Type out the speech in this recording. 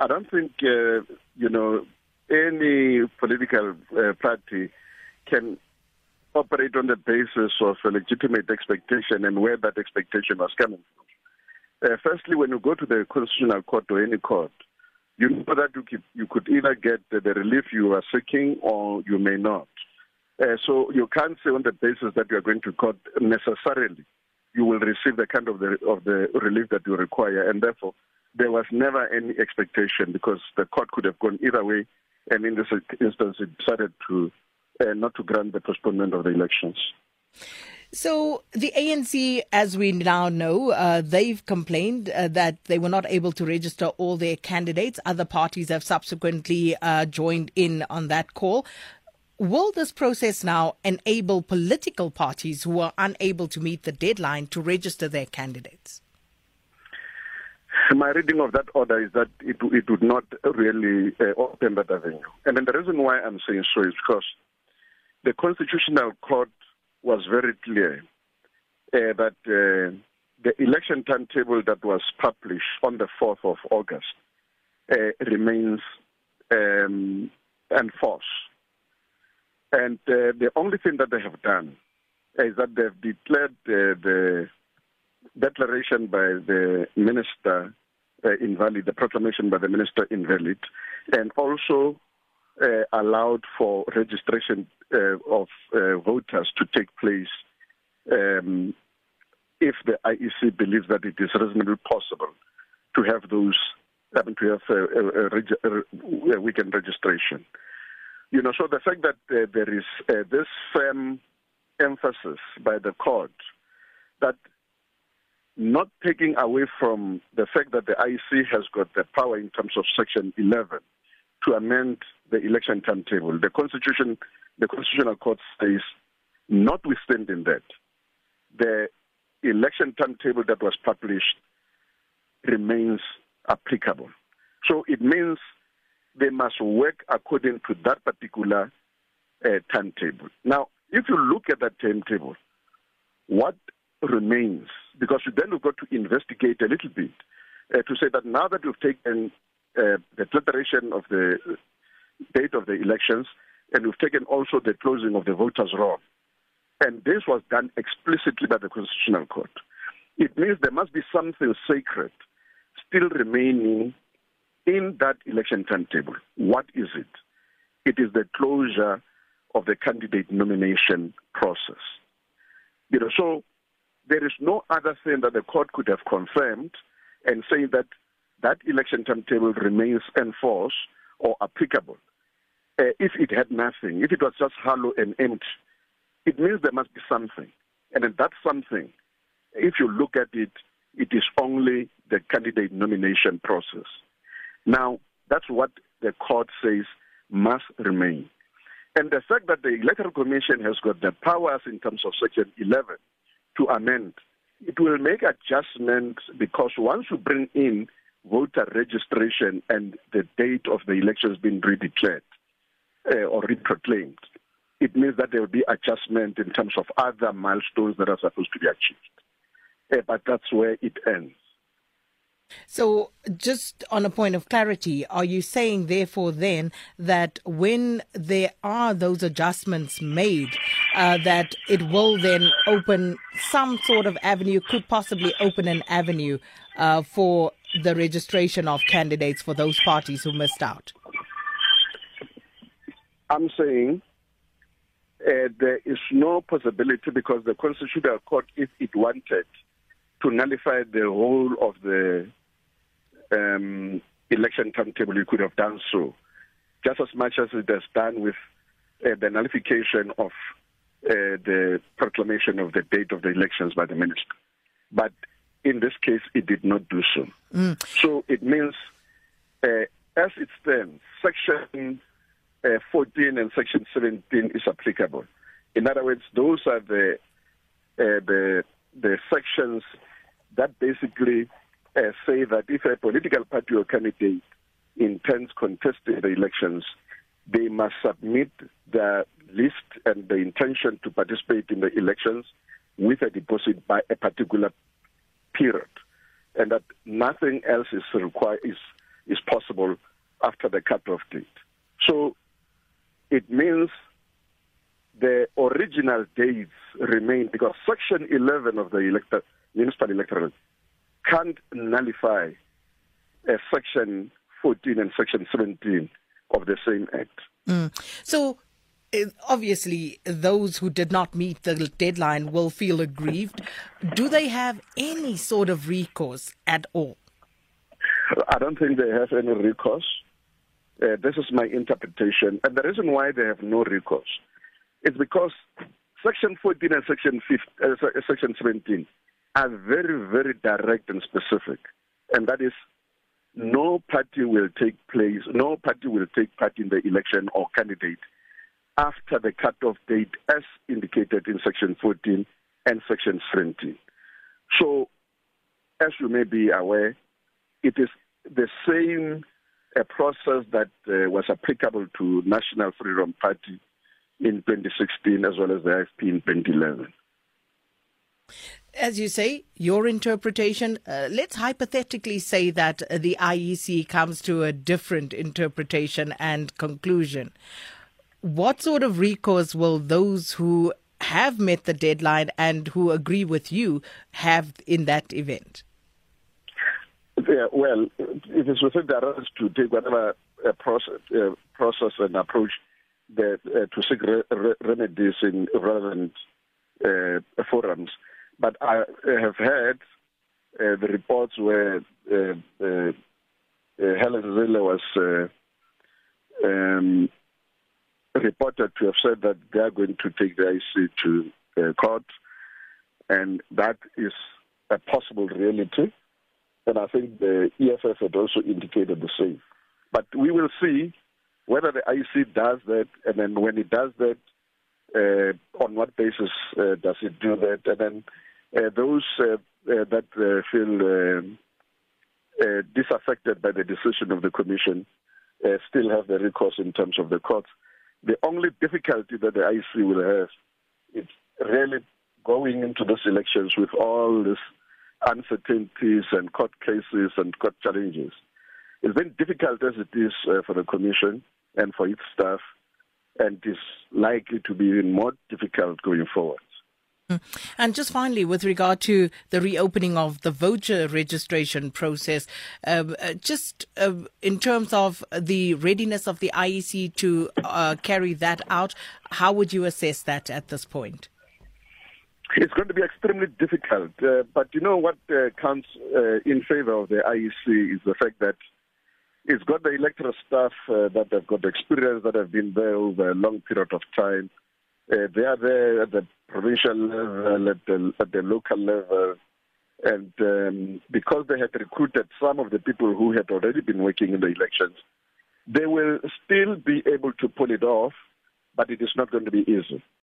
I don't think uh, you know any political uh, party can operate on the basis of a legitimate expectation and where that expectation was coming from. Uh, firstly, when you go to the constitutional court or any court, you know that you, you could either get the, the relief you are seeking or you may not. Uh, so you can't say on the basis that you are going to court necessarily you will receive the kind of the of the relief that you require, and therefore there was never any expectation because the court could have gone either way, and in this instance it decided to uh, not to grant the postponement of the elections. So the ANC, as we now know, uh, they've complained uh, that they were not able to register all their candidates. Other parties have subsequently uh, joined in on that call. Will this process now enable political parties who are unable to meet the deadline to register their candidates? My reading of that order is that it, it would not really uh, open that avenue. And then the reason why I'm saying so is because the Constitutional Court was very clear uh, that uh, the election timetable that was published on the 4th of August uh, remains um, enforced. And uh, the only thing that they have done is that they've declared the declaration by the minister uh, invalid, the proclamation by the minister invalid, and also uh, allowed for registration uh, of uh, voters to take place um, if the IEC believes that it is reasonably possible to have those, I mean, to have a, a, a, weekend registration. You know, so the fact that uh, there is uh, this firm emphasis by the court that not taking away from the fact that the IEC has got the power in terms of Section 11 to amend the election timetable. The Constitution, the Constitutional Court says, notwithstanding that, the election timetable that was published remains applicable. So it means they must work according to that particular uh, timetable. Now, if you look at that timetable, what remains? Because then we've got to investigate a little bit uh, to say that now that we've taken uh, the declaration of the date of the elections and we've taken also the closing of the voters' roll, and this was done explicitly by the Constitutional Court, it means there must be something sacred still remaining in that election timetable. What is it? It is the closure of the candidate nomination process. You know, so there is no other thing that the court could have confirmed and say that that election timetable remains enforced or applicable. Uh, if it had nothing, if it was just hollow and empty, it means there must be something. And then that something, if you look at it, it is only the candidate nomination process. Now, that's what the court says must remain. And the fact that the Electoral Commission has got the powers in terms of Section 11 to amend, it will make adjustments because once you bring in voter registration and the date of the elections being redeclared uh, or reproclaimed, it means that there will be adjustment in terms of other milestones that are supposed to be achieved. Uh, but that's where it ends. So, just on a point of clarity, are you saying, therefore, then that when there are those adjustments made, uh, that it will then open some sort of avenue, could possibly open an avenue uh, for the registration of candidates for those parties who missed out? I'm saying uh, there is no possibility because the Constitutional Court, if it wanted to nullify the whole of the um, election timetable, you could have done so, just as much as it has done with uh, the nullification of the proclamation of the date of the elections by the minister. But in this case, it did not do so. Mm. So it means, uh, as it stands, Section uh, 14 and Section 17 is applicable. In other words, those are the uh, the the sections that basically uh, say that if a political party or candidate intends contesting the elections, they must submit the list and the intention to participate in the elections with a deposit by a particular period, and that nothing else is required is is possible after the cut-off date. So it means the original dates remain because Section 11 of the elector, municipal electoral can't nullify Section 14 and Section 17 of the same Act. Mm. So obviously those who did not meet the deadline will feel aggrieved. Do they have any sort of recourse at all? I don't think they have any recourse. Uh, this is my interpretation. And the reason why they have no recourse is because Section 14 and Section 15, uh, Section 17 are very, very direct and specific. And that is no party will take place, no party will take part in the election or candidate after the cutoff date as indicated in Section 14 and Section 17. So, as you may be aware, it is the same uh, process that uh, was applicable to National Freedom Party in 2016 as well as the IFP in 2011. As you say, your interpretation, uh, let's hypothetically say that the IEC comes to a different interpretation and conclusion. What sort of recourse will those who have met the deadline and who agree with you have in that event? Yeah, well, it is within their rights to take whatever uh, process, uh, process and approach that, uh, to seek re- re- remedies in relevant uh, forums. But I have heard uh, the reports where uh, Helen Zille was um, reported to have said that they are going to take the IEC to uh, court, and that is a possible reality. And I think the EFF had also indicated the same. But we will see whether the IEC does that, and then when it does that, uh, on what basis uh, does it do that, and then uh, those uh, uh, that uh, feel um, disaffected by the decision of the commission still have the recourse in terms of the courts. The only difficulty that the IEC will have is really going into these elections with all these uncertainties and court cases and court challenges. It's very difficult as it is uh, for the Commission and for its staff, and is likely to be even more difficult going forward. And just finally, with regard to the reopening of the voter registration process, um, uh, just uh, in terms of the readiness of the IEC to uh, carry that out, how would you assess that at this point? It's going to be extremely difficult, uh, but you know what uh, counts uh, in favor of the IEC is the fact that it's got the electoral staff that have got experience that have been there over a long period of time uh, they are there at the provincial level, at the, at the local level. And um, because they had recruited some of the people who had already been working in the elections, they will still be able to pull it off, but it is not going to be easy.